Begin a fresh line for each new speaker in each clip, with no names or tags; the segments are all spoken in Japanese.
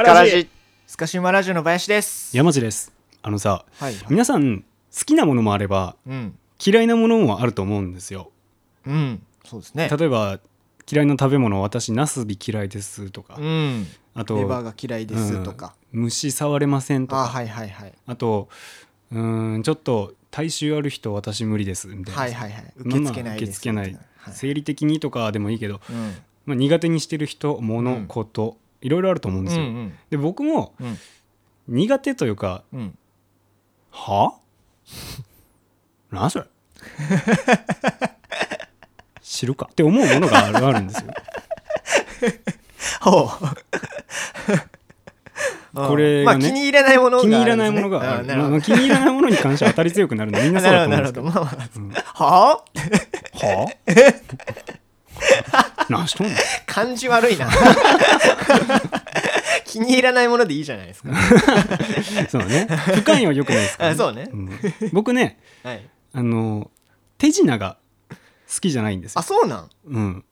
スカラジスカシウマラジオの林です。
山地です。あのさ
はい
皆さん好きなものもあれば
うん。
嫌いなものもあると思うんですよ。
うん。そうですね。
例えば嫌いな食べ物私ナスビ嫌いですとか。
うん。
あと
レバーが嫌いですとか、
うん。虫触れませんとか。
あはいはいはい。
あとうーんちょっと体臭ある人私無理ですみたいな。
はいはいはい。受け付けないです。
まあまあ受け付けない。
はい。
生理的にとかでもいいけど、
うん。
まあ、苦手にしてる人物、
うん。
こといろいろあると思うんですよ、
うん
で僕も
うん。
苦手というか
うん。
は？何それ？知るか？って思うものがあるあるんですよ。
ほう。
これ
ま
がね
あ気に入らないものがあ
気に入らないものがある、まあ気に入らないものに関しては当たり強くなるの みんなそうだと思うん。ですけど
なるほどなるほど
うん
まあはあ
は何しとんの？
感じ悪いな。気に入らないものでいいじゃないですか。
そうね。不寛容は良くないですから、
あそうね。
ん。僕ね
はい。
あの手品が好きじゃないんですよ。
あ、そうなん？
うん、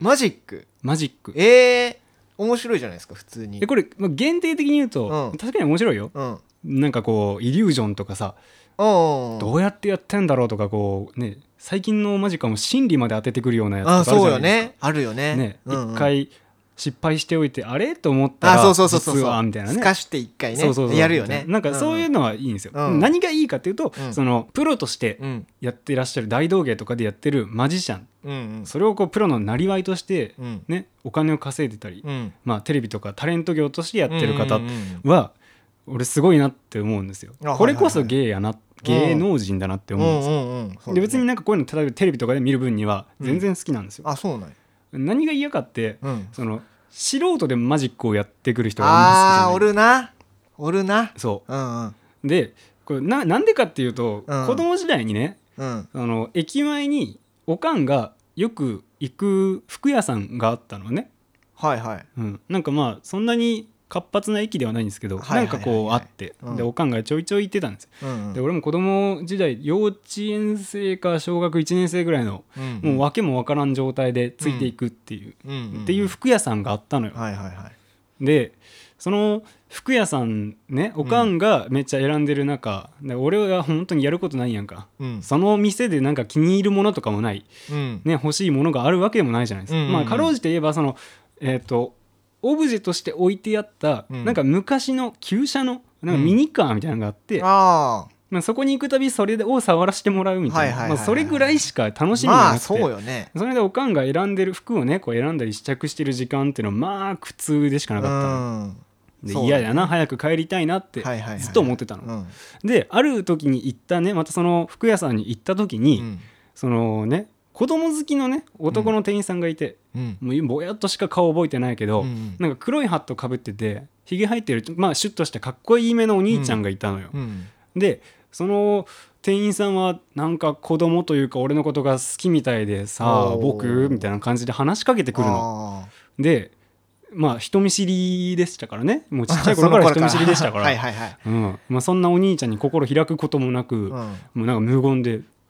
マジック？
マジック。
ええ面白いじゃないですか普通に。
でこれ、まあ、限定的に言うと、
うん。
確かに面白いよ。
うん。
なんかこうイリュージョンとかさ
お
どうやってやってんだろうとかこうね最近のマジックはもう心理まで当ててくるようなやつ
あそうよね。あるよね。
ね
うんうん。
一回失敗しておいてあれ？と思った
あ
ら
そうそうそうそう。
実はみたいなね。
すかして一回ね。
そうそうそう。
やるよね。
なんかそういうのはいいんですよ、
うん
何がいいかっていうと、
うん。
そのプロとしてやってらっしゃる大道芸とかでやってるマジシャン。
うんうん。
それをこうプロのなりわいとして
うん。
ねお金を稼いでたり、
うん。
まあテレビとかタレント業としてやってる方は俺すごいなって思うんですよ。
あ
これこそ芸やな芸能人だなって思うんですよ、
うんうんうんうだね
で別になんかこういうの例えばテレビとかで見る分には全然好きなんですよ、
あそうなん
何が嫌かって
うん
その素人でマジックをやってくる人があんま好きじゃない
あおるなおるな
そ
ううん
うんでこれななんでかっていうと、
うん
子供時代にね
うん
あの駅前におかんがよく行く服屋さんがあったのね、
はいはい
うん、なんかまあそんなに活発な駅ではないんですけど、
はいはいはい
なんかこうあって、
うん。
でおかんがちょいちょい行ってたんですよ。
うんうん。
で俺も子供時代幼稚園生か小学1年生ぐらいの、
うん
もう訳もわからん状態でついていくっていう、
うん。うん
っていう服屋さんがあったのよ、
はいはいはい。
でその服屋さんねおかんがめっちゃ選んでる中、で俺は本当にやることないやんか。
うん。
その店でなんか気に入るものとかもない、
うん。
ね、欲しいものがあるわけでもないじゃないですか、
うんうんうん。
まあかろうじて言えばそのえっ、とオブジェとして置いてあった、
うん。
なんか昔の旧車のなんかミニカーみたいなのがあって、
あ
まあ、そこに行くたびそれを触らせてもらうみたいな。まあそれぐらいしか楽
あ
しみがなくて、
まあそうよね。
それでおかんが選んでる服をねこう選んだり試着してる時間っていうのはまあ苦痛でしかな
う
かったで嫌やな早く帰りたいなってずっと思ってたの、
うん。
である時に行ったねまたその服屋さんに行った時に、
うん。
そのね子供好きのね男の店員さんがいて、
うん。
もうぼやっとしか顔覚えてないけど、
うん
なんか黒いハットかぶっててひげ生えてるまあシュッとしたかっこいいめのお兄ちゃんがいたのよ、
うん
でその店員さんはなんか子供というか俺のことが好きみたいでさあ僕？みたいな感じで話しかけてくるの。
あ
でまあ人見知りでしたからね。もうちっちゃい頃から。人見知りでしたから。
はいはいはい。
うん。まあ、そんなお兄ちゃんに心開くこともなく、
うん。
もうなんか無言で「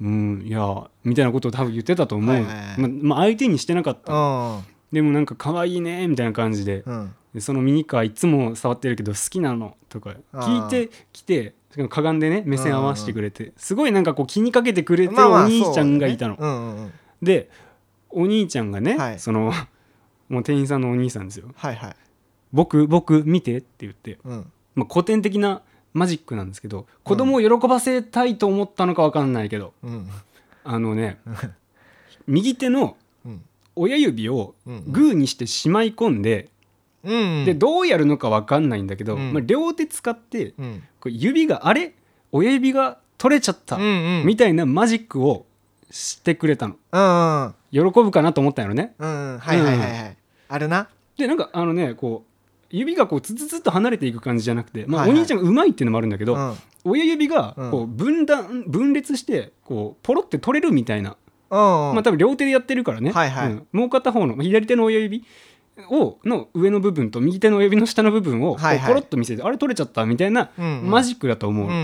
うんいや」みたいなことを多分言ってたと思う、
はいはいはい。
まあまあ相手にしてなかった。
うん。
でもなんか可愛いねみたいな感じで。
うん。
でそのミニカーいつも触ってるけど好きなのとか聞いてきてしかもかがんでね目線合わせてくれてすごいなんかこう気にかけてくれてるお兄ちゃんがいたの。
そうね。うんうんうん。
でお兄ちゃんがね、
はい。
そのもう店員さんのお兄さんですよ。
はいはい「
僕僕見て」って言って、
うん。
まあ、古典的なマジックなんですけど子供を喜ばせたいと思ったのか分かんないけど、
うん。
あのね右手の
うん。
親指を
うん
グーにしてしまい込んで、
うん
でどうやるのか分かんないんだけど、
うん。
まあ、両手使って
うん。
こう指があれ？親指が取れちゃった、
うんうん。
みたいなマジックをしてくれたの。
うんうん。
喜ぶかなと思ったんやろね。
うんうん。はいはいはいはい。あるな。
でなんかあのねこう指がこうツツツッと離れていく感じじゃなくて、まあ
はいはい。
お兄ちゃんがうまいっていうのもあるんだけど、
うん。
親指が
うん。
こう分断分裂してこうポロって取れるみたいな、
うん
まあ多分両手でやってるからね、
はいはい。
うん。もう片方の左手の親指をの上の部分と右手の親指の下の部分をこう
はい。はい
ポロッと見せて、あれ取れちゃったみたいな
うんうん。
マジックだと思う、
うんう
っ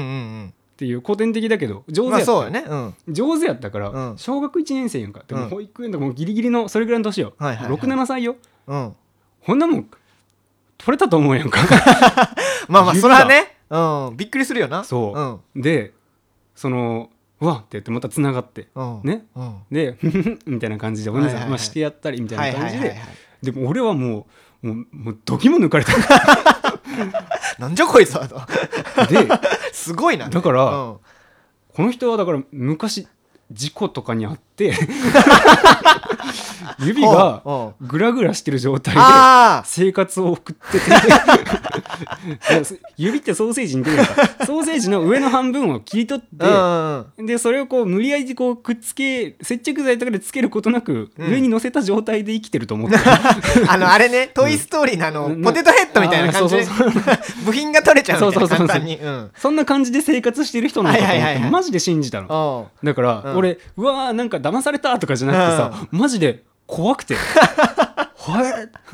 ん。
ていう古典的だけど上
うんまあ
手やった、
そうよね。うん。
上手やったから、
うん。
小学1年生やんかでも
うん。
保育園とかもうギリギリのそれぐらいの年よ、
はいはいはい。
67歳よ。
うん。
ほんなもん取れたと思うやんか。
まあまあそれはね。うん。びっくりするよな。
そう。でそのうわって言ってまたつながって。ね。
うん。
でみたいな感じでお兄さん、
はいはいはい。
まあ、してやったりみた
はいい
な感じで
はいはいはい。
で。も俺はもうもうもうドキも抜かれた。
なんじゃこいつはと。
で す
ごいな。
だから
うん。
この人はだから昔事故とかにあって 指がグラグラしてる状態で
あ
生活を送ってて。指ってソーセージに出るか。ソーセージの上の半分を切り取ってでそれをこう無理やりこうくっつけ接着剤とかでつけることなく、
うん。
上に乗せた状態で生きてると思って。る
あのあれね「トイ・ストーリー」のあの
うん。
ポテトヘッドみたいな感じで部品が取れちゃうみたいな簡単に。うん。
そんな感じで生活してる人なんだと思って、マジで信じたの。だから、
うん。
俺うわーなんか騙されたとかじゃなくてさ、マジで怖くて。はい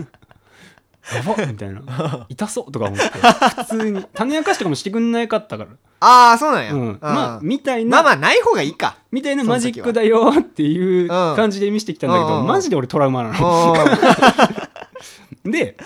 やばみたいな。痛そうとか思って。普通に。種明かしとかもしてくんないかったから、
ああそうなんや。
うん、まあ
うん
みたいな、
まあまあない方がいいか。
みたいなマジックだよっていう感じで見せてきたんだけど、
うん。
マジで俺トラウマなの。で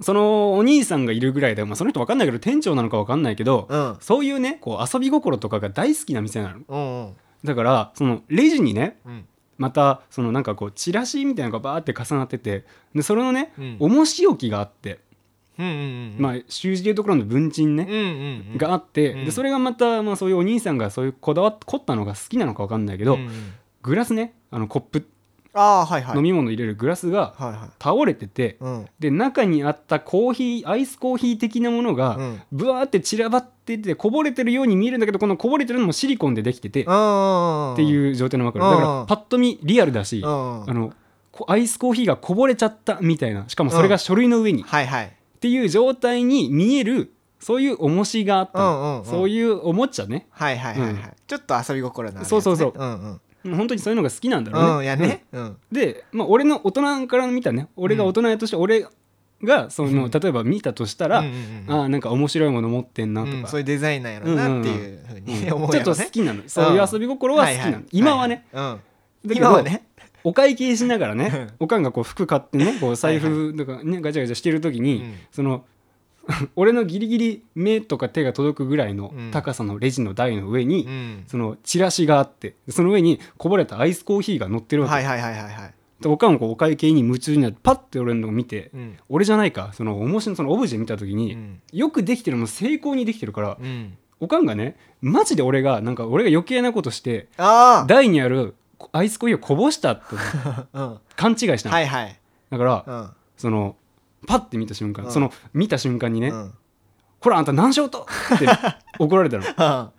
そのお兄さんがいるぐらいで、まあ、その人分かんないけど店長なのか分かんないけど、
うん。
そういうねこう遊び心とかが大好きな店なの。
うんうん
だからそのレジにね
うん。
またそのなんかこうチラシみたいなのがバーって重なっててでそれのね、
うん。
重し置きがあって、
うんうんうん
まあ習字でいうところの文鎮ね、
うんうんうん。
があって、
うん。
でそれがまた、まあ、そういうお兄さんがそういうこだわっ凝ったのが好きなのか分かんないけど、
うんうん。
グラスねあのコップ
ああはいはい。
飲み物入れるグラスが
はいはい。
倒れてて、
うん。
で中にあったコーヒーアイスコーヒー的なものが
うん。
ブワーって散らばっててこぼれてるように見えるんだけどこのこぼれてるのもシリコンでできててっ
って
いう状態のわかる。だから
うん
パッと見リアルだし
うん
あのこアイスコーヒーがこぼれちゃったみたいなしかもそれが書類の上に。っ
はいはい。
ていう状態に見えるそういう重しがあったの。
うんうんうん。
そういうおもちゃね。
はいはいはいはい。
うん。
ちょっと遊び心のあるやつね。
そうそうそう。
うんうん
本当にそういうのが好きなんだろうね。
うんやね。うん。
で、まあ、俺の大人から見たね。俺が大人として俺がその例えば見たとしたら、
うんうんうん
あーなんか面白いもの持ってんなとか、
うんそういうデザインなんやろなっていうふうに
うんちょっと好きなの。そういう遊び心は好きなの、
いい。
今はね、
はいはい今はね。
お会計しながらね
うん。
おかんがこう服買ってねこう財布とかねガチャガチャしてる時に、
うん。
その 俺のギリギリ目とか手が届くぐらいの
うん。
高さのレジの台の上に、
うん。
そのチラシがあってその上にこぼれたアイスコーヒーが乗ってるわけ、
はいはいはいはいはい。
でおかんお会計に夢中になってパッて俺のを見て、
うん。
俺じゃないかその面白いそのオブジェ見た時に、
うん。
よくできてるも成功にできてるから、
うん。
おかんがねマジで俺がなんか俺が余計なことして
あ
台にあるアイスコーヒーをこぼしたと
あ うん。
勘違いしたの、
はいはい。
だから、
うん。
そのパッて見た瞬間、
うん。
その見た瞬間にね「
うん。
これあんた何しようと!」って怒られたの「
は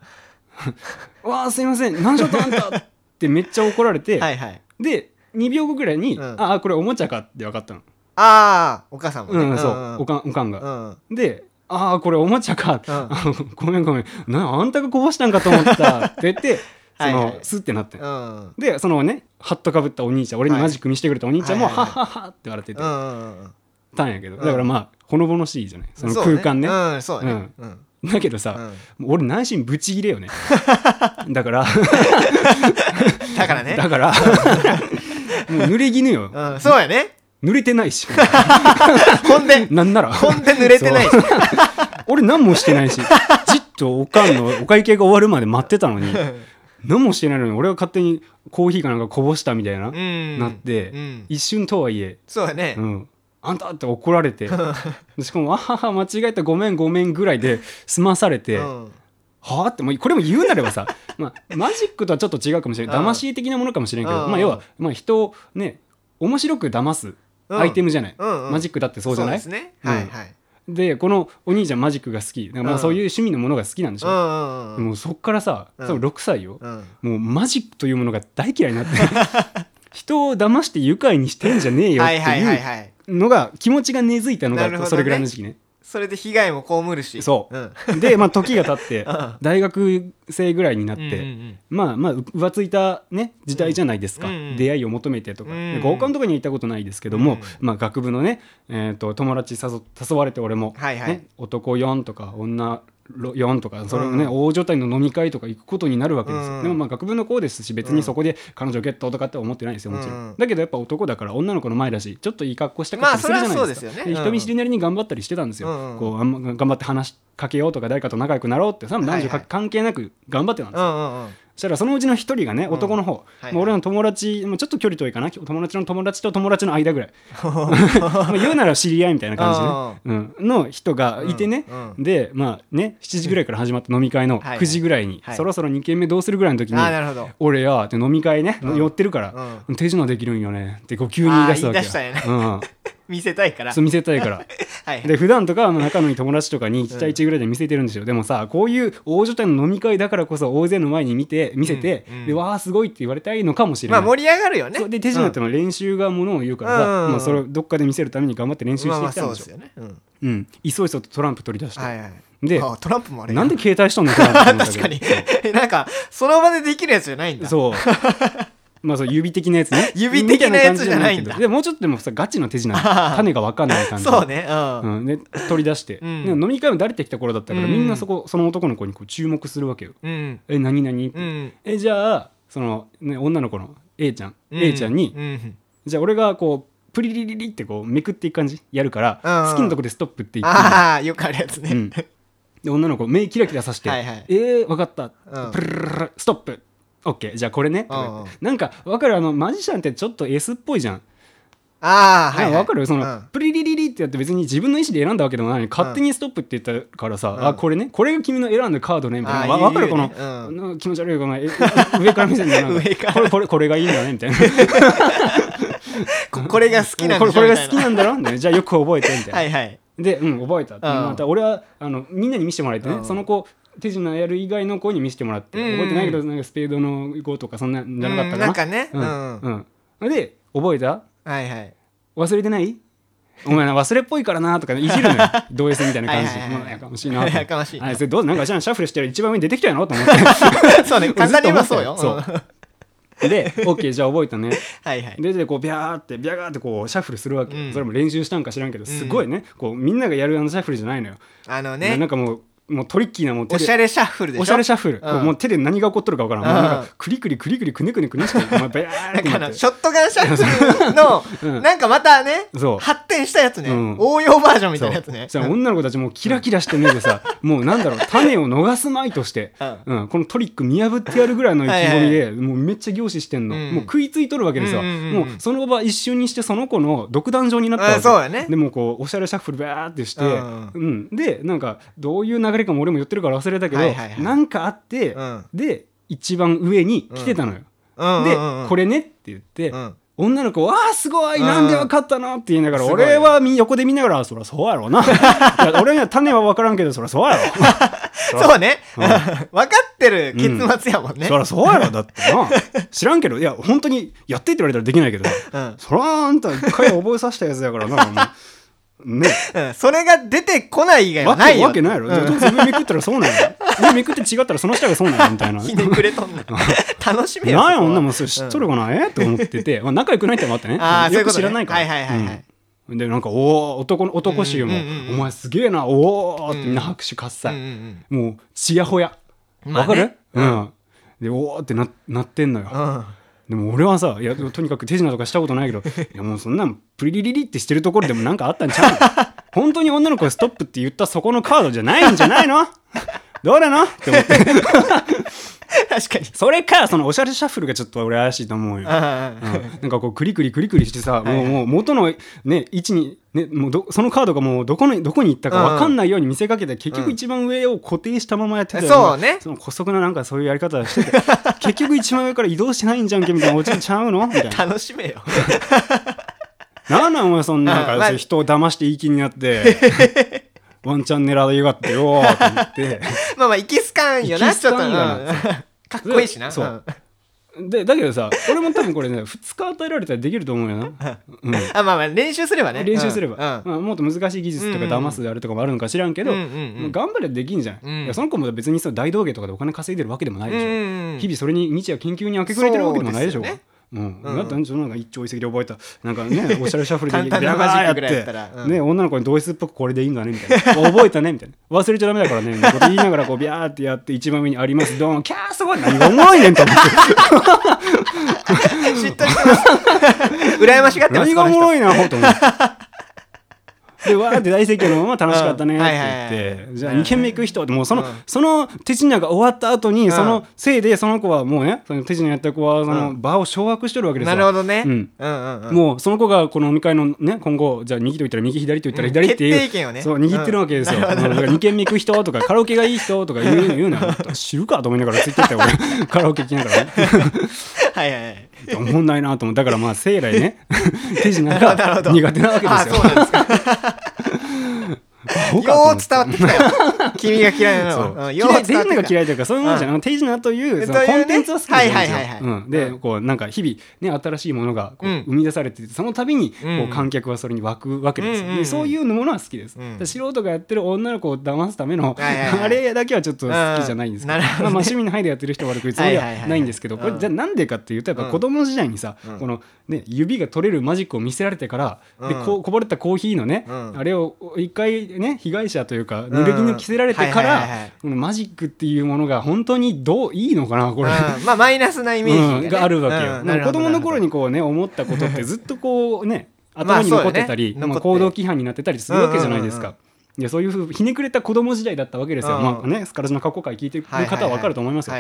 わあすいません。何しようとあんた!」ってめっちゃ怒られて、
いはい。
で2秒後ぐらいに「
うん。
ああこれおもちゃか」って分かったの、
ああお母さんもね。
うんそう、おかんおかんが、
うん。
で「ああこれおもちゃか」
うん。
あごめんごめん。なあんたがこぼしたんかと思った」って言ってその
はい。はい
スッてなって。
うん。
でそのねハットかぶったお兄ちゃん俺に
はい。
マジック見せてくれたお兄ちゃんも「
はいはいはい。
はは」って笑ってて。
うんうんうん
たんやけど。
うん。
だからまあほのぼのしいじゃない。その空間ね。
うんそうね。うん。
だけどさ、もう俺内心ブチギレよね。だから。
だからね。
だから。もう濡れ衣よ。
うんそうやね。
濡れてないし。
ほんで？
なんなら。
ほんで濡れてないし。
そう。俺何もしてないし。じっとおかんのお会計が終わるまで待ってたのに何もしてないのに俺が勝手にコーヒーかなんかこぼしたみたいな、
うん。
なって、
うん。
一瞬とはいえ、
そうやね。
うん、あんたって怒られて。しかも「あはは間違えたごめんごめん」ぐらいで済まされて、
うん。
はあってもうこれも言うなればさ、まあ、マジックとはちょっと違うかもしれない。
うん。
騙し的なものかもしれんけど、
うん。
まあ、要は、まあ、人をね面白く騙すアイテムじゃない、
うんうん。
マジックだってそうじゃない？
ですね。
うん
はい。はい
でこのお兄ちゃんマジックが好き。だからそういう趣味のものが好きなんでしょ、
うん
もうそっからさ、
うん。
多分6歳よ、
うん。
もうマジックというものが大嫌いになって。人を騙して愉快にしてんじゃねえよって
はい
う
はい
のが気持ちが根付いたの
なるほどね。
がそれぐらいの時期ね。
それで被害も被るし。
そう。
うん。
で、まあ、時が経って
うん。
大学生ぐらいになって、まあまあう浮ついたね時代じゃないですか、
うん。うん
出会いを求めてとか、
うん。
で合コンとかには行ったことないですけども、
うん。
まあ、学部のね、えー、と友達誘誘われて俺も、
はいはい。
ね、男4とか女4とかそれをね、
うん。
大所帯の飲み会とか行くことになるわけですよ、
うん。
でもまあ学部の子ですし別にそこで彼女ゲットとかって思ってないですよもちろん、
うん。
だけどやっぱ男だから女の子の前だしちょっといい格好したかったりするじゃないですか、人見知りなりに頑張ったりしてたんですよ、
うん
こうあんま頑張って話しかけようとか誰かと仲良くなろうってそれは男女関係なく頑張ってたんですよ、そしたらそのうちの一人がね男の方、
はい
まあ俺の友達、まあ、ちょっと距離遠いかな友達の友達と友達の間ぐらい。まあ言うなら知り合いみたいな感じね、うん、の人がいてね、
うん。
でまあね7時ぐらいから始まった飲み会の
はいはい。
9時ぐらいに、
はい。
そろそろ2軒目どうするぐらいの時に、
あーなるほど。
俺やって飲み会ね、
うん。
寄ってるから、手品できるんよねってこう急に言い出すわけよ
見せたいから。
そう見せたいから。
はい
で普段とかは仲のいい友達とかに1対1ぐらいで見せてるんですよ、でもさこういう大所帯の飲み会だからこそ大勢の前に見て見せて、
うんうん。
でわあすごいって言われたいのかもしれない、
まあ盛り上がるよね。
で手品ってのは練習がものを言うからさ、
うん。
まあ、それをどっかで見せるために頑張って練習
まあまあ
してきたんでしょ、
そうですよね。うん。
うん、いそいそとトランプ取り出して、
はいはい。
で
あトランプもあれ
なんで携帯しとんのかなって思った
確かに。なんかその場でできるやつじゃないんだ。
そう まあそう指的なやつね。
指的なやつじゃないんだ。
でもうちょっとでもさガチの手品。種が分かんない感じ。
そうねうん。
うん、で取り出して、
うん。
で飲み会も慣れてきた頃だったから、
うん。
みんなそこその男の子にこう注目するわけよ。
うん。
え何々って、
うん。
えじゃあその、ね、女の子の A ちゃん、
うん。
A ちゃんに、
うん。
じゃあ俺がこうプリリリリってこうめくっていく感じやるから、
うん。
好きなとこでストップって言って
ああよくあるやつね。
うん、で女の子目キラキラさして「
はいはい。
えー、分かった、
うん。
プルルルルストップ OK じゃあこれね」とか言っなんか分かるあのマジシャンってちょっと S っぽいじゃん。
ああはいはい。
わかる？その、
うん。
プリリリリってやって別に自分の意思で選んだわけでもないのに勝手にストップって言ったからさ、
うん。
あこれね？これが君の選んだカードねみたいな。
あ
わわかる？こ
言
の、
うよね
な気持ち悪いこのえ 上から見せるんだよなこれこれこれがいいんだねみたいな。
ここれが好きなん
これこれが好きなんだろ？ねじゃあよく覚えてみたいな、
はいはい。
でうん覚えた。
うん。
また俺はあのみんなに見せてもらえてね、
うん。
その子手品やる以外の子に見せてもらって、
うんうん。
覚えてないけどなんかスペードの5とかそんなんじゃなかったかな、
うんなんかね。
う
うんん。
うん。で覚えた？
はいはい。
忘れてない？お前な忘れっぽいからなとかいじるのよ。同 S みたいな感じ。
は
やかましいなと。
やかましい。な
あいつどう？なんか知らんシャッフルしてる一番上に出てきたやろと思って。
そうね簡単に言えばそう。よ
そうで OK じゃあ覚えたね。
はいはい。
ででこうビャーってビャーってこうシャッフルするわけ、
うん。
それも練習したんか知らんけどすごいね、こうみんながやるあのシャッフルじゃないのよ、
あの
な
ね
んかもうもうトリッキーなもう
おしゃれシャッフルでしょ？
おしゃれシャッフル、
うん。
もう手で何が起こっとるか分からん、もう
うん
なんかクリクリクリクリくねくねくねし
かあ
なって
のショットガンシャッフルの、
うん
なんかまたね発展したやつね、
うん
応用バージョンみたいなやつね
じゃあ女の子たちもうキラキラして目でさもうなんだろう種を逃すまいとして、
う
うんこのトリック見破ってやるぐらいの意気込みでもうめっちゃ凝視してんの、
うん
もう食いついとるわけですよ、
うんうんうんうん
もうその場一瞬にしてその子の独壇場になったわけ
うんそうやね
でもこうおしゃれシャッフルバーってして、
うん
うんでなんかどういう流れかも俺も言ってるから忘れたけど、
はいはいはい。
なんかあって、
うん。
で一番上に来てたのよ、
うん。
で、
うんうん
これねって言って、
うん。
女の子は「あーすごい
うん
なんでわかったの?」って言いながら、
すごい
俺はみ横で見ながら「そりゃそうやろうな」いや俺には種は分からんけどそりゃそうやろ
そうね、
うん。
分かってる結末やもんね、
そりゃそうやろだってな。知らんけどいや本当にやってって言われたらできないけど。
うん。
そりゃあんた一回覚えさせたやつやからなね。
うん。それが出てこない以外
わ
はないよ。
けわけないやろ、
うん。
じゃあどうせ上めくったらそうなんや。上めくって違ったらその下がそうなんやみたいな
ひねくれとんね 楽しめよ
なんや女もんそれ知っとるかな、えと思ってて、まあ、仲良くないってのもあってね。
あーそういうことね。
よく知らないから。
はいはいはいはい。
うん。でなんかおお男の男衆も、
うんうんうんうん
お前すげえな。おおってみんな拍手喝采、
うんうん
もうちやほや。わ、
まあね。
かる、うん。でおおってななってんのよ、でも俺はさいやとにかく手品とかしたことないけど いやもうそんなんプリリリリってしてるところでもなんかあったんちゃうの？本当に女の子がストップって言ったそこのカードじゃないんじゃないの？どうなの？って思って
確かに。
それかそのおしゃれシャッフルがちょっと俺怪しいと思うよ、
うんうん。
うんなんかこうクリクリクリクリしてさ、もうもう元のね位置にねもうどそのカードがもうどこにどこに行ったか分かんないように見せかけて、結局一番上を固定したままやってたよ
そうね。
その姑息ななんかそういうやり方してて。結局一番上から移動しないんじゃんけみたいな落ちちゃうの？みたいな。
楽しめよ。
なんなんお前そんななんか、
うんま
人を騙していい気になってワンチャン狙いやがってよーって言って。
まあまあいきすかんよなちょっと。うん。かっこいいしな。
そう。でだけどさ俺も多分これね2日与えられたらできると思うよな、うん。
あまあまあ練習すればね。
練習すれば、
うん。
まあ、もっと難しい技術とか騙すであるとかもあるのか知らんけど、
うんうんうん。
頑張ればできんじゃん、
うん。
いやその子も別にその大道芸とかでお金稼いでるわけでもないでしょ、
うんうんうん。
日々それに日夜研究に明け暮れてるわけでもないでしょ。
ね
うん、
うん。
だったらそのなんか一朝一夕で覚えた。なんかね おしゃれシャッフルで
簡単なマジックぐらいやったら。うん。
ね、女の子にドイツっぽくこれでいいんだねみたいな。覚えたねみたいな。忘れちゃダメだからねみたいなこと言いながらこうビャーってやって一番上にあります。ドーンキャーすごい何がおもろいねん と思って
嫉妬してます羨ましがってます
何がおもろ
い
いなほと思ってでわーって大盛況のまま楽しかったねって言
はい
って、
はい。
じゃあ2軒目行く人ってもうその,、
うん。
その手品が終わった後に、
ん。
そのせいでその子はもうねその手品やった子はその
う
場を掌握してるわけですよ。
なるほどね。
うん。
うんうんうん。
もうその子がこの飲み会のね今後じゃあ右と言ったら右左と言ったら
うん
左っていう、
決定権をね。
そう握ってるわけですよ、
うん。
うんだから2軒目行く人とか カラオケがいい人とか言う言うなよ。知るかと思いながらついてったよ俺。カラオケ行きながらね。
はいはいはい。
思んないなと思う。だからまあ生来ね手品が苦手なわけですよ
よう伝わってきたよ。君が嫌いなのう。んよう伝わってきた。
嫌いというかそういうものじゃない手品というそのコンテンツは好きなんですよ
はいはい
うん。でこうなんか日々ね新しいものがこう
うん。
生み出されてその度にこ
う
観客はそれに湧くわけです
うんうんうん。
でそういうものは好きです。
うん。
で素人がやってる女の子を騙すための あれだけはちょっと好きじゃないんですけどまあまあ趣味の範囲でやってる人は悪くつもりはないんですけどこれ
うん。
じゃあなんでかっていうとやっぱ子供時代にさ
うん。
このね指が取れるマジックを見せられてからで
うん。
こうこぼれたコーヒーのね
うん。
あれを一回ね被害者というか濡れ衣着せられてからマジックっていうものが本当にどういいのかなこれ。
うん。まあマイナスなイメージが
あるわけよ、
うん。
子供の頃にこうね思ったことってずっとこうね
まあ
頭に残ってたり、まあ行動規範になってたりするわけじゃないですか。でそういうふうひねくれた子供時代だったわけですよ、
うん。
まあね、スカラジの過去回聞いてる方は分かると思いますよ。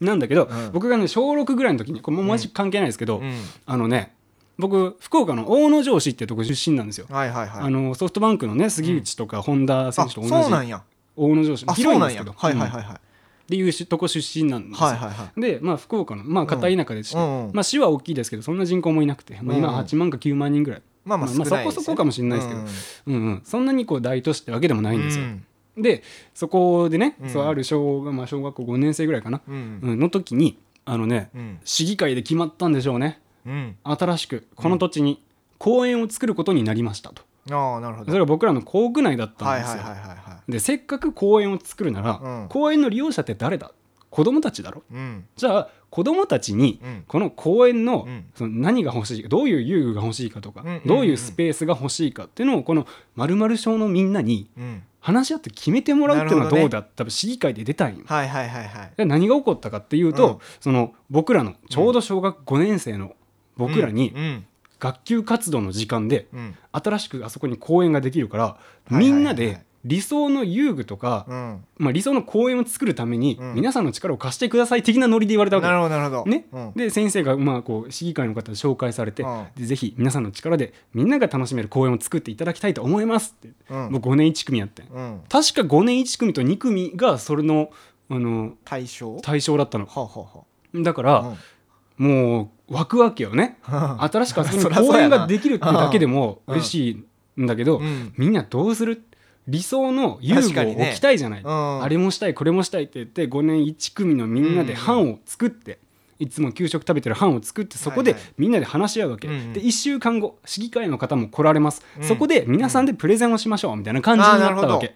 なんだけど、
うん。
僕がね小6ぐらいの時にこれもうマジ関係ないですけど、
うん。
あのね僕福岡の大野城市ってとこ出身なんですよ。
はいはいはい。
あのソフトバンクのね杉内とか本田選手と同じ、
あそうなんや。
大野城市。広いんですけど。
はいはいはいはい。
うん。っていうしとこ出身なんですよ。
はいはいはい。
でまあ福岡のまあ片田舎ですし、
うんうん
まあ市は大きいですけどそんな人口もいなくて、まあ、今
うん
8万か9万人ぐらい、
まあまあ
まあそこそこかもしれないですけど。
うん
うん。うん、そんなにこう大都市ってわけでもないんですよ。
うん
でそこでね、
うん
そうある小,、まあ、小学校5年生ぐらいかな、
うん。
うん、の時にあのね
うん。
市議会で決まったんでしょうね。
うん
新しくこの土地に公園を作ることになりましたと。
ああなるほど。
それは僕らの校区内だった
はい
んですよ。
はいはいはいは
でせっかく公園を作るなら、
うん。
公園の利用者って誰だ？子供たちだろ？
いうん。
じゃあ子供たちに
うん。
この公園の
うん。
その何が欲しいかどういう遊具が欲しいかとかどういうスペースが欲しいかっていうのをこの丸々小のみんなに
うん。
話し合って決めてもらうっていうのは
ど
うだ？多分市議会で出たいんよ
はいはいはいはい。
で何が起こったかっていうと、
うん。
その僕らのちょうど小学5年生の僕らに
うん
学級活動の時間で
うん。
新しくあそこに公園ができるからみんなで理想の遊具とか、
うん。
まあ、理想の公園を作るために
うん。
皆さんの力を貸してください的なノリで言われたわけ。
なるほどなるほど。
ね。
うん。
で先生がまあこう市議会の方で紹介されて、
うん。
でぜひ皆さんの力でみんなが楽しめる公園を作っていただきたいと思いますって、
うん。
僕5年1組やってん。
うん。
確か5年1組と2組がそれのあの
対象？
対象だったの。
はあは
だから、もう湧くわけよね。新しくあそこに公園ができるっていうだけでも
うん。
嬉しいんだけど、
うん。
みんなどうする？理想の遊具を置きたいじゃない、
うん。
あれもしたいこれもしたいって言って5年1組のみんなで班を作って、いつも給食食べてる班を作ってそこで
はいはい。
みんなで話し合うわけ、
うんうん。
で1週間後市議会の方も来られます、
うん。
そこで皆さんでプレゼンをしましょうみたいな感じに
な
ったわけ、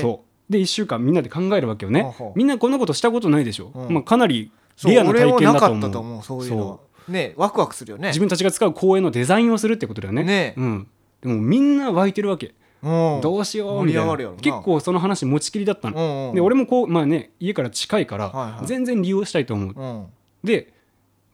そう。で1週間みんなで考えるわけよね。みんなこんなことしたことないでしょ、
うん。
まあ、かなり
そう
レアな体験だと
俺もなか
思う
ったと思うそういうのは。
そう
ねワクワクするよね。
自分たちが使う公園のデザインをするってことだよね。
ね。
うん、でもみんな湧いてるわけ。
うん。
どうしようみたいな。結構その話持ちきりだったの、で俺もこうまあね家から近いから、全然利用したいと思う、
うん。
で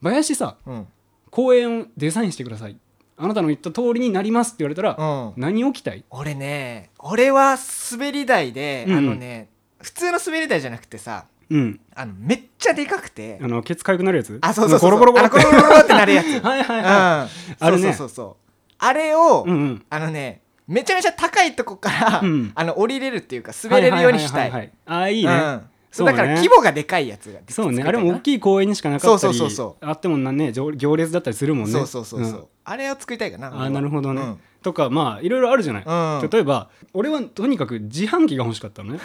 林さ
うん。
公園をデザインしてください。あなたの言った通りになりますって言われたら、
うん。
何を着たい？
俺ね俺は滑り台で、
うん。
あのね普通の滑り台じゃなくてさ
うん。
あのめっちゃでかくて。
あのケツかゆくなるやつ？
あそうそうそう
ゴロゴロゴロ。
ゴロゴロってなるやつ
はいはい
うん
はあるね
そうそうそうあれを、
いうんうん
あのねめちゃめちゃ高いとこから、
うん
あの降りれるっていうか滑れるようにしたい
ははははああいいね、
うんそうだから規模がでかいやつが
そうねあれも大きい公園にしかなかったり
そうそうそうそう
あってもね行行列だったりするもんね
そうそうそうそう、
ん
あれを作りたいかな
あなるほどね、
うん
とかまあいろいろあるじゃない、
うん
例えば俺はとにかく自販機が欲しかったのね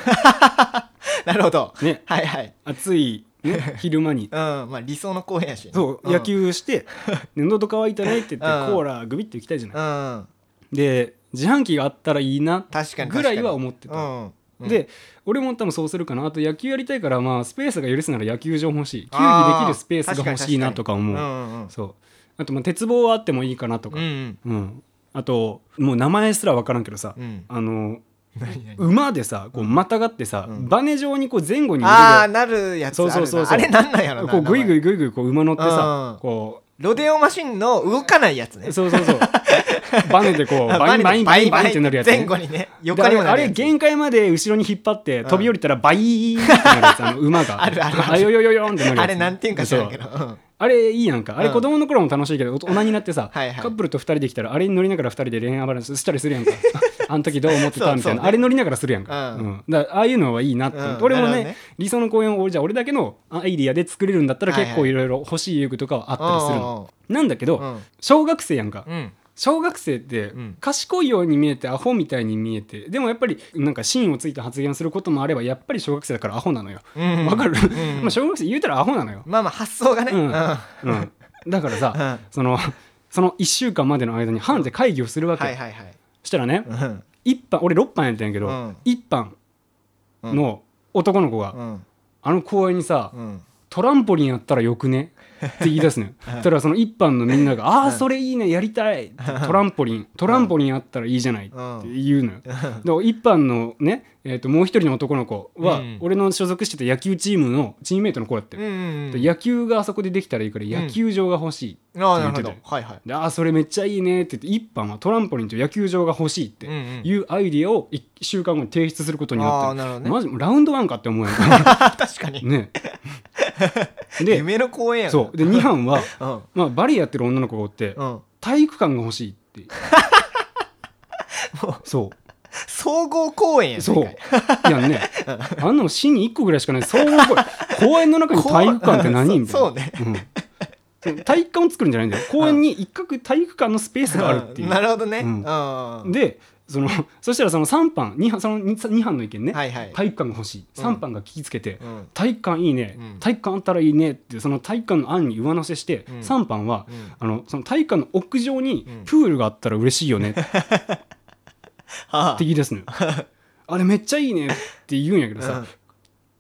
なるほど。
ね。
はいはい。
暑い、ね、昼間に。
うんまあ理想の公園やし。ね
そう、
ん。
野球して で喉乾いたねって言って、
うん。
コーラグビッて行きたいじゃない、
うん。
で自販機があったらいいな
確かに
ぐらいは思ってた、
うん。うん。
で俺も多分そうするかな。あと野球やりたいからまあスペースが許すなら野球場欲しい。球技できるスペースが欲しいなとか思う。
うんうんうん。
そう。あとまあ鉄棒はあってもいいかなとか、
うんうん。
うん。あともう名前すら分からんけどさ、
うん。
あの馬でさこうまたがってさ、
うん。
バネ状にこう前後に
ああなるやつ
そうそうそうそう。
あれなんなんやろな
こうグイグ
イ
イグイグイこう馬乗ってさ、
うん。
こ
ロデオマシンの動かないやつね。
うそうそうそう。バネでこう
あ
バインバインバインバインってなるやつ、ね、
前後にね
で
横にも
あれ限界まで後ろに引っ張って飛び降りたらバイーンってなるやつあの馬が。
あるあるある。
あよよよよんってなるやつ
あれなんていうんか知らんけど。
う
ん
あれいいやんかあれ
うん。
子供の頃も楽しいけど大人になってさ、
はいはい。
カップルと2人できたらあれに乗りながら2人で恋愛話したりするやんか。あの時どう思ってたみたいな、あれ乗りながらするやんか、
うん。
うん。だからああいうのはいいなって。俺もね理想の公園を俺じゃあ俺だけのアイディアで作れるんだったら結構いろいろ欲しい遊具とかはあったりするの、なんだけど、
うん。
小学生やんか、小学生って
ん。
賢いように見えてアホみたいに見えてでもやっぱりなんか芯をついて発言することもあればやっぱり小学生だからアホなのよ。
うん。
わかる、
ん。
まあ小学生言うたらアホなのよ、
まあまあ発想がね。
うん。だからさ、
うん。
そのその1週間までの間に班で会議をするわけ、
いはいはい。
そしたらね
うん。
一班俺6班やったんやけど、
うん。
一班の男の子が、
うん。
あの公園にさ、
うん。
トランポリンやったらよくね？って言い出すのよ。たらその一般のみんなが「ああそれいいねやりたい」ってトランポリントランポリンあったらいいじゃない」って言うのよ。で一般のね、えー、ともう一人の男の子は、
うん。
俺の所属してた野球チームのチームメイトの子だって、野球があそこでできたらいいから野球場が欲しい、
ああなるほど。
言ってて
はいはい。
でああそれめっちゃいいねって言って一般はトランポリンと野球場が欲しいっていうアイディアを1週間後に提出することに
あ
なって
ね。
マジラウンドワンかって思うやんか
確かに。
ね で
夢の公園やな。
そう。で2班は、
うん。
まあ、バレエやってる女の子がおって
うん。
体育館が欲しいって。
もう
そう。
総合公園やん
そう。いやね、あんなの市に1個ぐらいしかない。総合公園。公園の中に体育館って何みたいな。
そうね。
うん。体育館を作るんじゃないんだよ。公園に一角体育館のスペースがあるっていう。
なるほどね。
で、その そしたらその3班、2班その 2, 班の意見ね、
はいはい。
体育館が欲しい。
うん。
3班が聞きつけて、
うん。
体育館いいね、
うん。
体育館あったらいいねって、その体育館の案に上乗せして、
うん。
3班は、
うん。
あのその体育館の屋上に
うん。
プールがあったら嬉しいよね。って
は
言い出すのよ。あれめっちゃいいねって言うんやけどさ、
うん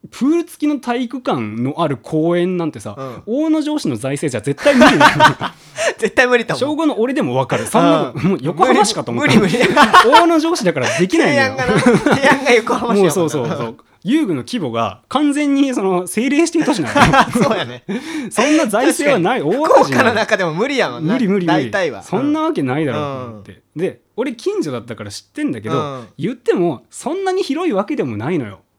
プール付きの体育館のある公園なんてさ、
うん。
大野城市の財政じゃ絶対無理なの
絶対無理と思う
小5の俺でも分かる。そんなの
うん。
もう横浜市かと思った
無理無理。
大野城市だからできない
提
のよ。
提案が横浜市や
もうそうそうそう遊具の規模が完全にその政令指定都市なの
そうやね。
そんな財政はない。大赤字なの
中でも無理やもんな。
無理無理無理。
大体は。
そんなわけないだろう
うん
と思って、で俺近所だったから知ってんだけど、
うん。
言ってもそんなに広いわけでもないのよ。
うんうんうん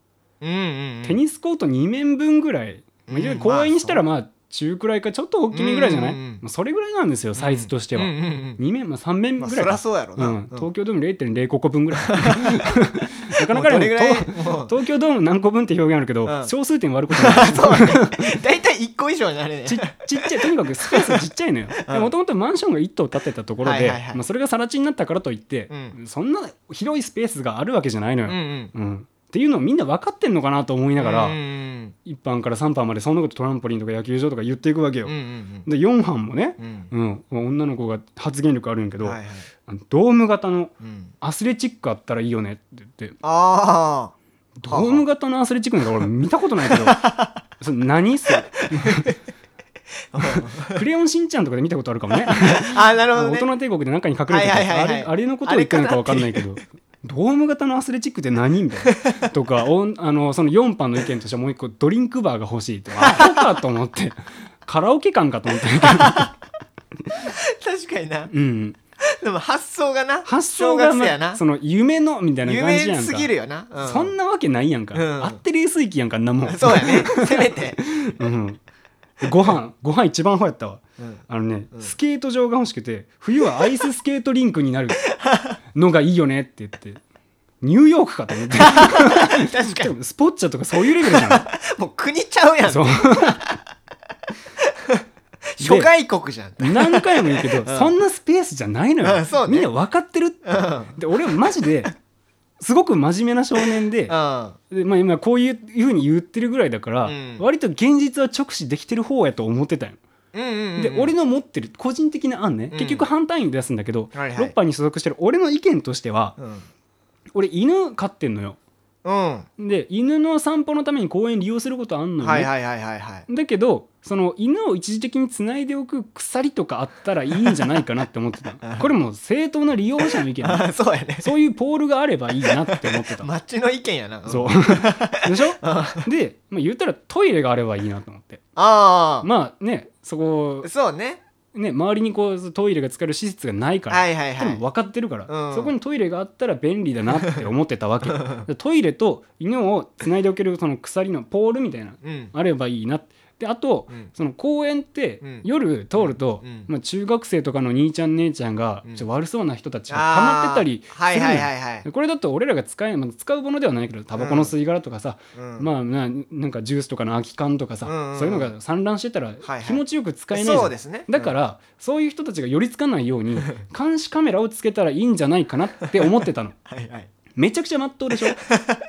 テニスコート2面分ぐらい、まあ
うん
公園にしたらまあ中くらいかちょっと大きめぐらいじゃない、それぐらいなんですよサイズとしては、
うんうんうん
2面、まあ、3面ぐらいか、
ゃそうやろな。
うん、東京ドーム0.05個分ぐらい。なかなか
もうどれぐらい？
と
もう。
東京ドーム何個分って表現あるけど、
うん。
小数点割ることない
大体1個以上になるね。
ちちっちゃいとにかくスペースちっちゃいのよ。もともとマンションが1棟建てたところで、まあ、それが更地になったからといって、
う
そんな広いスペースがあるわけじゃないのよ、
うん
っていうのをみんな分かってんのかなと思いながら、
うんうん
1班から3班までそんなことトランポリンとか野球場とか言っていくわけよ、
うんうん
で4班もね
う、ん。
うん女の子が発言力あるんやけど、
はいはい。
ドーム型の
うん。
アスレチックあったらいいよねって言って。
あ
ドーム型のアスレチックなんか俺見たことないけど。それ何それ？クレヨンしんちゃんとかで見たことあるかもね。
あなるほどね。
大人帝国で中に隠れてたあれのことを言ってるのか分かんないけどドーム型のアスレチックって何みたいな。とか おんあのその4班の意見としてはもう一個ドリンクバーが欲しい ってアホかと思って。カラオケ館かと思って
確かにな。
うん。
でも発想がな。
発想が、まその夢のみたいな感じやんか。
夢すぎるよな。う
そんなわけないやんか、
うん。
あってレース域やんかあんなもん。
そうやね。せめて。
うん、ご飯ご飯一番アホやったわ。
うん。
あのね、
うん。
スケート場が欲しくて冬はアイススケートリンクになるのがいいよねって言って。ニューヨークかと思って。
確かに。
スポッチャとかそういうレベルじゃ
もう国ちゃうやん。
んそう。
諸外国じゃん。
何回も言うけど、そんなスペースじゃないのよ、みんな分かってるって。
うん。
で俺はマジですごく真面目な少年でまあ、今こういうふうに言ってるぐらいだから、
うん。
割と現実は直視できてる方やと思ってたよで俺の持ってる個人的な案ね、
うん。
結局反対に出すんだけど、
はいはい。
ロッパーに所属してる俺の意見としては
うん。
俺犬飼ってんのよ。
うん。
で犬の散歩のために公園利用することあんのよ、ね。
はいはいはいはいはい。
だけどその犬を一時的につないでおく鎖とかあったらいいんじゃないかなって思ってた。これもう正当な利用者の意見
あそうやね。
そういうポールがあればいいなって思ってた。
マッチの意見やな。
そう。でしょ？で、まあ、言ったらトイレがあればいいなと思って。
ああ
まあねそこ
そうね。
ね周りにこうトイレが使える施設がないから、
はいはいはい。
分かってるから、
うん。
そこにトイレがあったら便利だなって思ってたわけ。でトイレと犬をつないでおけるその鎖のポールみたいな
うん。
あればいいなであと、
うん。
その公園って
うん。
夜通ると、
うん。
まあ、中学生とかの兄ちゃん姉ちゃんが
うん。
ちょ悪そうな人たちが溜まってたりす
はいはい
るのよ
はいはい。
でこれだと俺らが使え、まあ、使うものではないけどタバコの吸い殻とかさ、
うん。
まあななんかジュースとかの空き缶とかさ、
うんうん
そういうのが散乱してたら
はい
気持ちよく使えないじゃん。
そうですね。
だから、そういう人たちが寄りつかないように監視カメラをつけたらいいんじゃないかなって思ってたの。
はいはい
めちゃくちゃまっとうでしょ？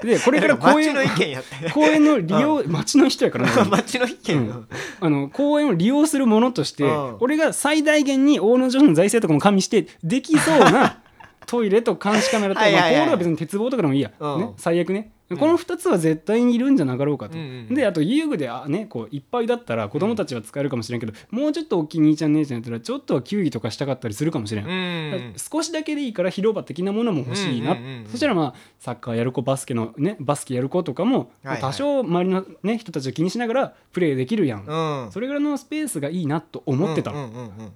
で これから公園
の意見やって。
公園の利用、町の人やからな
マッチの意見
うん。あの公園を利用するものとして、
うん。
俺が最大限に大野城の財政とかも加味してできそうなトイレと監視カメラと、まあ、ポールは別に鉄棒とかでもいいや、
うん。
ね、最悪ね。この2つは絶対にいるんじゃなかろうかと、
うん。うんうん
であと遊具であ、ね、こういっぱいだったら子供たちは使えるかもしれんけど、もうちょっと大きい兄ちゃん姉ちゃんやったらちょっとは球技とかしたかったりするかもしれん、
うん。
少しだけでいいから広場的なものも欲しいな、
うんうんうんうん
そしたらまあサッカーやる子バスケのねバスケやる子とかも、
はいはい。
多少周りの、ね、人たちを気にしながらプレーできるやん、
うん。
それぐらいのスペースがいいなと思ってた。の、
うんうんうんうん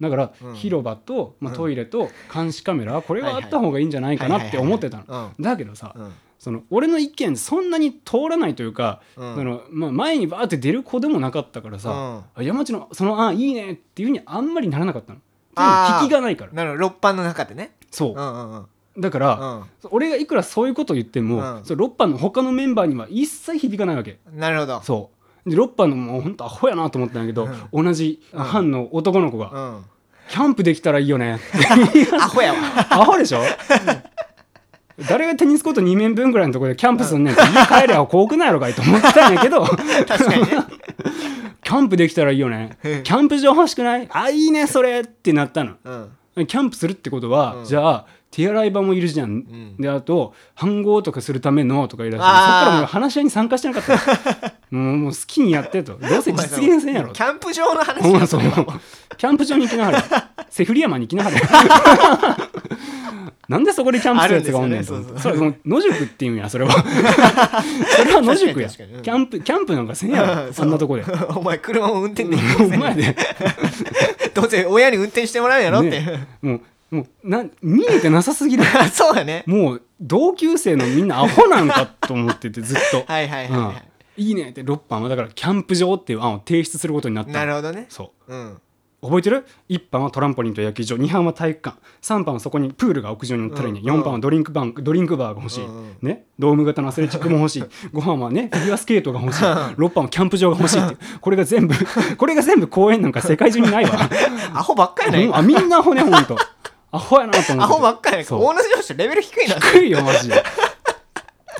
だから、
うん。
広場と、まあ、
うん。
トイレと監視カメラこれはあった方がいいんじゃないかなって思ってたの、だけどさ、
うん。
その俺の意見そんなに通らないというか、
うん。
そのまあ、前にバーって出る子でもなかったからさ、あ山内のその案いいねっていうふうにあんまりならなかったの。っていうの
あー
引きがないから。
なるほど。六班の中でね。
そう。だから、
う
俺がいくらそういうことを言っても、
うん。
その6班の他のメンバーには一切響かないわけ。
んなるほど。
そうで6班のもうほんとアホやなと思ったんだけど、同じ班の男の子が、
うん。
キャンプできたらいいよね。
アホやわ。
アホでしょ？誰がテニスコート2面分ぐらいのところでキャンプすんねんって家帰れば遠くないのかいと思ったんやけど。
確かにね。
キャンプできたらいいよね。キャンプ場欲しくない？あいいねそれってなったの。
うん。
キャンプするってことは、
うん。
じゃあ手洗い場もいるじゃん、
ん。
であと飯盒とかするためのとかいらっしゃるそっからもう話し合いに参加してなかったもうもう好きにやってと。どうせ実現せんやろ。
キャンプ場の話やそれは
キャンプ場に行きなはれ。セフリ山に行きなはれ。なんでそこでキャンプするやつがおんねんと。それもう野宿っていうんやそれは。それは野宿や。キャンプキャンプなんかせんやろ。そんなとこで。
お前車を運転でき
お前で。
どうせ親に運転してもらうんやろって、
ね。もうもうなん見えてなさすぎる。
そうやね。
もう同級生のみんなアホなんかと思っててずっと。
はいはいはい
うん。
はい、
いいねって6班はだからキャンプ場っていう案を提出することになった。の
なるほどね。
そう。
うん。
覚えてる ?1 班はトランポリンと野球場。2班は体育館。3班はそこにプールが屋上に乗ったらいいね、
うん
4班はドリンクバンドリンクバーが欲しい、
うんうん。
ね、ドーム型のアスレチックも欲しい。5班はねフィギュアスケートが欲しい。6班はキャンプ場が欲しいってこれが全部 これが全部公園なんか世界中にないわ。
アホばっかやない
うんあみんなアホねほんと。アホやなと思って。て
アホばっかやないか
そう。
大野上司レベル低いな。
低いよマジで。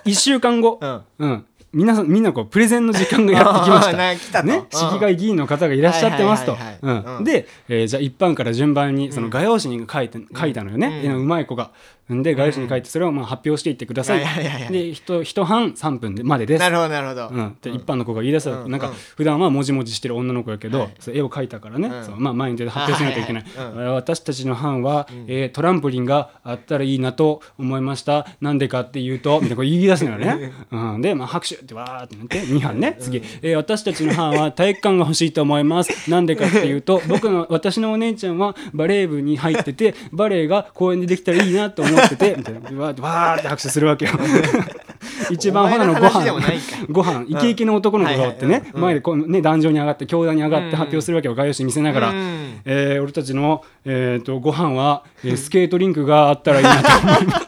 1週間後。
うん。
うん、皆さんみんなこうプレゼンの時間がやってきました。ね、
うん。
市議会議員の方がいらっしゃってますと。で、えーじゃあ一般から順番にその画用紙に書いて、書いたのよね、
う
まい子が。んで画用紙に書いてそれをまあ発表していってください。で一一班3分でまでです。
なるほどなるほど、
うん、で一般の子が言い出したら、なんか
うん。うん
普段はもじもじしてる女の子やけど、
はい。
そう絵を描いたからね、
うん。
そうまあ、前に出て発表しないといけない、私たちの班は、えートランポリンがあったらいいなと思いました。なんでかっていうとみたいな言い出すのよね、うん、で、まあ、拍手ってわーってなって2班ね。次、えー私たちの班は体育館が欲しいと思います。なんでかっていうと僕の私のお姉ちゃんはバレー部に入っててバレーが公園でできたらいいなと思っててみたいな。わーって拍手するわけよ。一番ほなのご飯ご飯イケイケの男の子がおってね前でこうね壇上に上がって教壇に上がって発表するわけよ。画用紙見せながら、
うん。
えー俺たちの、えー、とご飯は、えースケートリンクがあったらいいなと思います。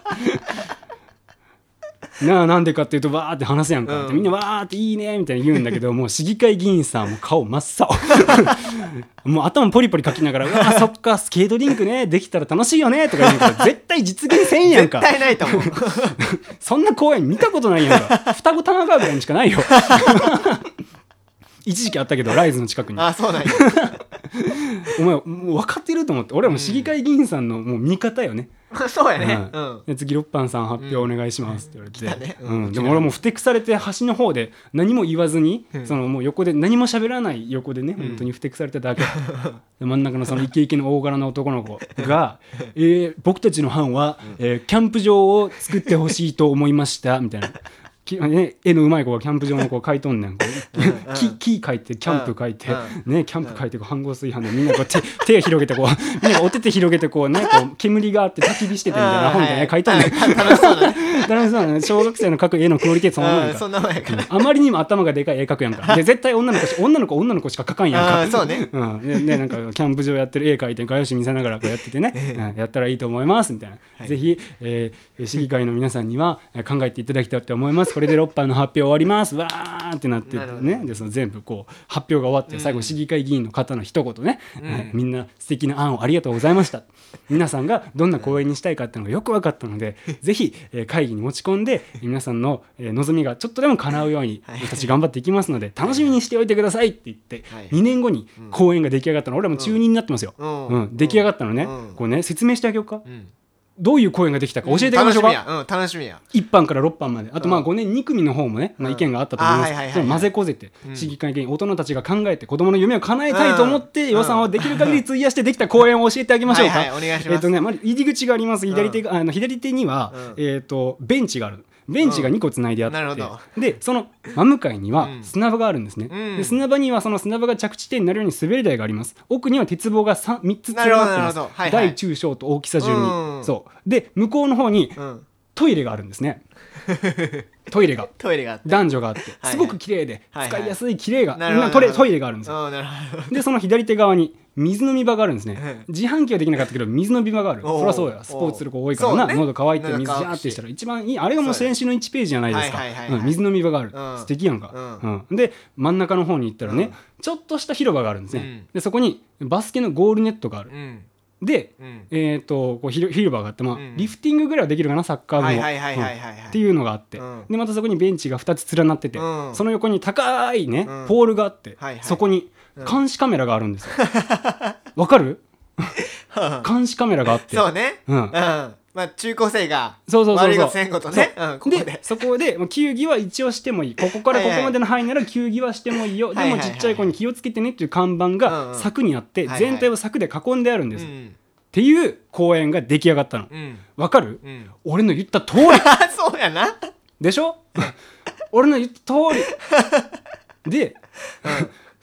なあなんでかっていうとわーって話すやんか、
うん。
でみんなわーっていいねみたいに言うんだけどもう市議会議員さんも顔真っ青。もう頭ポリポリかきながら「うわー そっかスケートリンクね。できたら楽しいよね」とか言うんだけど絶対実現せんやん
絶
か
対ないと思う
そんな公園見たことないやんか。双子玉川ぐらいにしかないよ。一時期あったけどライズの近くに。
あそうなんや
お前もう分かってると思って。俺はもう市議会議員さんのもう味方よね、
そうやね。
う
うん。ん
で次六班さん発表お願いしますって言われて、
来たね。
う
うん。
んでも俺もうふてくされて端の方で何も言わずに、
うん。
そのもう横で何も喋らない横でね、
うん。
本当にふてくされただけ。で 真ん中のそのイケイケの大柄な男の子が「えー僕たちの班は、えーキャンプ場を作ってほしいと思いました」みたいな。絵のうまい子がキャンプ場の子を書いとんねん。木木書いてキャンプ書いて、ね、キャンプ書いて飯合炊飯でみんなこう手 手を広げてこうみんなお手手広げてこうねこう煙があって焚き火しててみたいな本みたいな絵書いとんねん。
うん楽しそうだね。
楽しそうなね。小学生の描く絵のクオリティそのままやんか
うんそんなもんやから。
あまりにも頭がでかい絵描くやんか。で絶対女の子し女の子女の子しか描かんやんか。
そうね。
うん、ででなんかキャンプ場やってる絵描いて画用紙見せながらこうやっててね、うん。やったらいいと思います。みたいな、
はい。
ぜひ、えー市議会の皆さんにはえー考えていただきたいと思いますこれで6班の発表終わります。わーってなってね。でその全部こう発表が終わって最後市議会議員の方の一言ね、えーみんな素敵な案をありがとうございました。皆さんがどんな公演にしたいかっていうのがよく分かったので ぜひ、えー会議に持ち込んで皆さんの、えー望みがちょっとでも叶うように
はい。
僕たち頑張っていきますので楽しみにしておいてくださいって言って、
はい。
2年後に公演が出来上がったの。俺らも中2になってますよ、
うん。
うん。出来上がったのね、
うん。
こうね説明してあげようか、
うん
どういう公演ができたか教えてあげましょうか、
楽しみや。うん楽しみや。
1班から6班まで。あとまあ
うん
5年2組の方もね、まあ、
うん。
意見があったと思います。それを混ぜこぜて
うん。
市議会議員大人たちが考えて子供の夢を叶えたいと思って
うん。
予算をできる限り費やしてできた公演を教えてあげましょうか、
はいはいお願いします。
えっ、とねまず入り口があります。左手が、あの左手には、
うん。
えっ、とベンチがあるベンチが2個つないであって、
なるほど。
でその真向かいには
うん。
砂場があるんですね、
うん。
で砂場にはその砂場が着地点になるように滑り台があります。奥には鉄棒が 3, 3つ連なってます、
はいはい。
大中小と大きさ順に、
うん。
そう。で向こうの方に
うん。
トイレがあるんですね トイレが。
トイレがあって。
男女があって。
はい
すごく綺麗で使いやすい綺麗が。トイレがあるんですよ。でその左手側に水飲み場があるんですね。
う
自販機はできなかったけど水飲み場がある。そりゃそうやスポーツする子多いからな。
ね。
喉乾いて
喉
水ジャーってしたら。一番いいあれがもう先週の1ページじゃないですか。水飲み場がある。
うん。
素敵やんか。
う
うん。で真ん中の方に行ったらね
うん。
ちょっとした広場があるんですね。
うん。
でそこにバスケのゴールネットがある。
うん
で
うん。
えっとこう広広場があってまあ
うん。
リフティングぐらいはできるかなサッカー部もっていうのがあって、
うん。
でまたそこにベンチが2つ連なってて、
うん。
その横に高いね、
うん。
ポールがあって、
はいはい。
そこに
うん。
監視カメラがあるんですよ。わかる？監視カメラがあって。
そうね。
うん。
うんまあ中高生が悪いことせんことね。
で
で。
そこでまあ球技は一応してもいい。ここからここまでの範囲なら球技はしてもいいよ、でもちっちゃい子に気をつけてねっていう看板が
ん
柵にあって、全体を柵で囲んであるんです、っ
うん。
ていう公園が出来上がったの。
うん。
わかる？
うん。
俺の言った通り。
あ そうやな。
でしょ？俺の言った通り。で、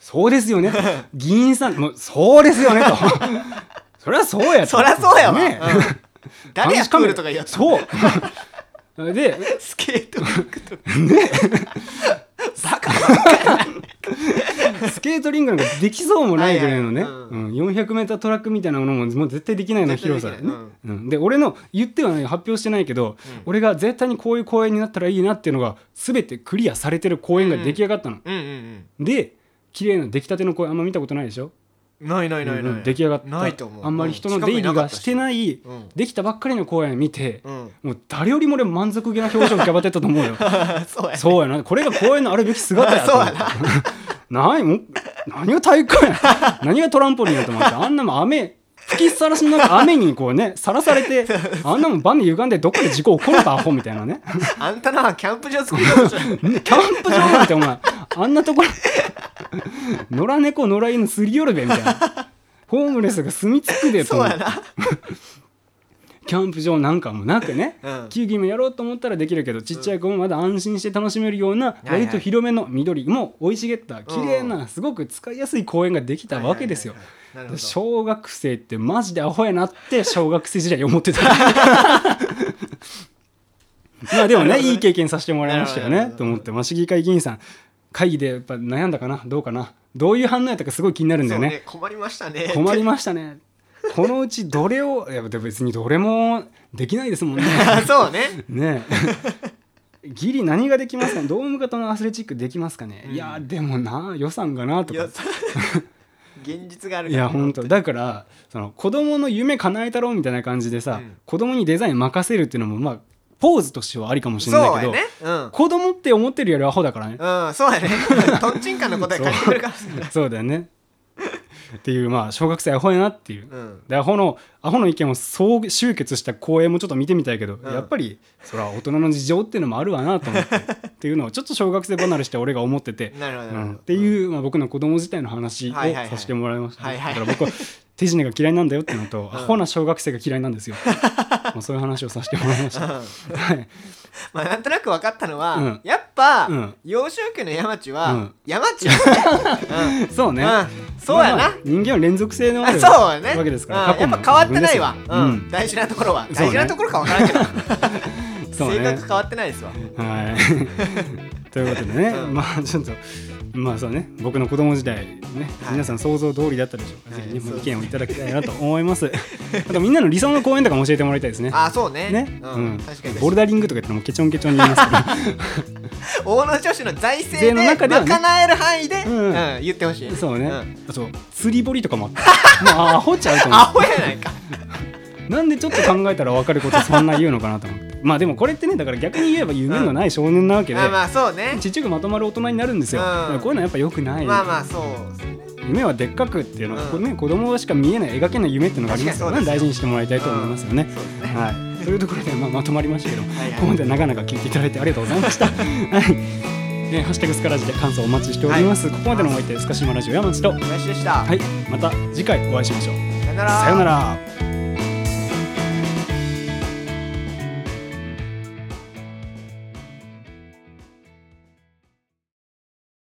そうですよね。と議員さんもうそうですよねと。そりゃそうやと。
そりゃそうやわ。
ね
うん誰やプールとか言
そう。で
スケートリンクとか。バカ
スケートリングなんかできそうもないぐらいのね、
はいはい。
うん、400m トラックみたいなものももう絶対できないような広さで。ねうん。で俺の言ってはない発表してないけど、俺が絶対にこういう公演になったらいいなっていうのが全てクリアされてる公演が出来上がったの、
うんうん
で綺麗な出来たての公演あんま見たことないでしょ？
うんないないない
うん
ない
出来上がった。
ないと思う。
あんまり人の出入りがしてないできたばっかりの公演見て、
うん。
もう誰よりも俺満足げな表情浮かばってたと思うよ。
そうやね。
そうやな。これが公演のあるべき姿やと
そう
思
や
う
な
何も何が体育館や。何がトランポリンやと思ってあんなもん雨吹きさらしの中雨にこうねさらされて あんなもんバネ歪んでどっかで事故起こるかアホみたいなね。
あんたのはキャンプ場作りようとしてる
キャンプ場なんてお前あんなところ野良猫野良犬すり寄るべみたいな。ホームレスが住み着くでと
そうやな
キャンプ場なんかもなくね、
うん。
球技もやろうと思ったらできるけどちっちゃい子もまだ安心して楽しめるような割と広めの緑も生い茂った綺麗なすごく使いやすい公園ができたわけですよ。小学生ってマジでアホやなって小学生時代思ってた。まあでもねいい経験させてもらいましたよねと思って、まあ、市議会議員さん会議でやっぱ悩んだかなどうかなどういう反応やったかすごい気になるんだよね。
ね困りましたね。
困りましたねこのうちどれをいや別にどれもできないですもんね。
そうね。
ね。えギリ何ができますか？ねドーム型のアスレチックできますかね、
うん。
いやでもな予算がなとか。
現実がある
い
から。
や本当。だからその子供の夢叶えたろうみたいな感じでさ、
うん。
子供にデザイン任せるっていうのもまあポーズとしてはありかもしれないけど、
そうやね。うん。
子供って思ってるよりアホだからね。
うんそうやね。とんちんかんの答え書いてくるかもしれない
そうだよねっていうまあ小学生アホやなっていう、
うん。
でアホのアホの意見を総集結した公演もちょっと見てみたいけど、
うん。
やっぱりそれは大人の事情っていうのもあるわなと思って。っていうのをちょっと小学生離れして俺が思ってて、
なるほど
うん。っていう、まあ、僕の子供時代の話をさせてもらいました、だから僕は手品が嫌いなんだよっていうのと、
ん。
アホな小学生が嫌いなんですよ。まあそういう話をさせてもらいました、はい、
まあなんとなく分かったのは、
うん。
やっぱ、
うん。
幼少期の山地は、
うん。
山地うん
そうね、
うん。そうやな、
まあ人間は連続性のあ る
そうやね。
わけですから、
やっぱ変わってないわ、うん。大事なところは、
ね。
大事なところか分からんけど、
うん、そう
性
ね
格変わってないですわ。
はい。ということでね、
うん。
まあちょっと。まあそうね、僕の子供時代ね、
はい
皆さん想像通りだったでしょうか。
はい
ぜひね、
そう
意見をいただきたいなと思います。あとみんなの理想の公園とかも教えてもらいたいですね。
あそうね
ね、
うん
うん
確かに
ボルダリングとか言ってもケチョンケチョンに言いますけ
大野女子の財政で賄える範囲で、
うん
うん言ってほしい
ど。そうね。
ん
あと釣り堀とかもあって、まあアホちゃうと思
アホやないか
う。なんでちょっと考えたら分かることそんな言うのかなと思って。まあでもこれってね、だから逆に言えば夢のない少年なわけで。
あまあそうね
ちっちゃくまとまる大人になるんですよ。
うん
だからこういうのはやっぱ良くない。
まあまあそう
夢はでっかくっていうのは、
うん
これね、子供しか見えない描けない夢っていうのがありますから、大事にしてもらいたいと思いますよ
ね。
はい、というところで、まあ、まとまりましたけど、
はいはい
ここまで長々聞いていただいてありがとうございました。はいね、ハッシュタグスカラジで感想お待ちしております。ここまでのお相手、スカシマラジオ山地と、
林でした、
はい、また次回お会いしましょう。
さよなら
さようなら。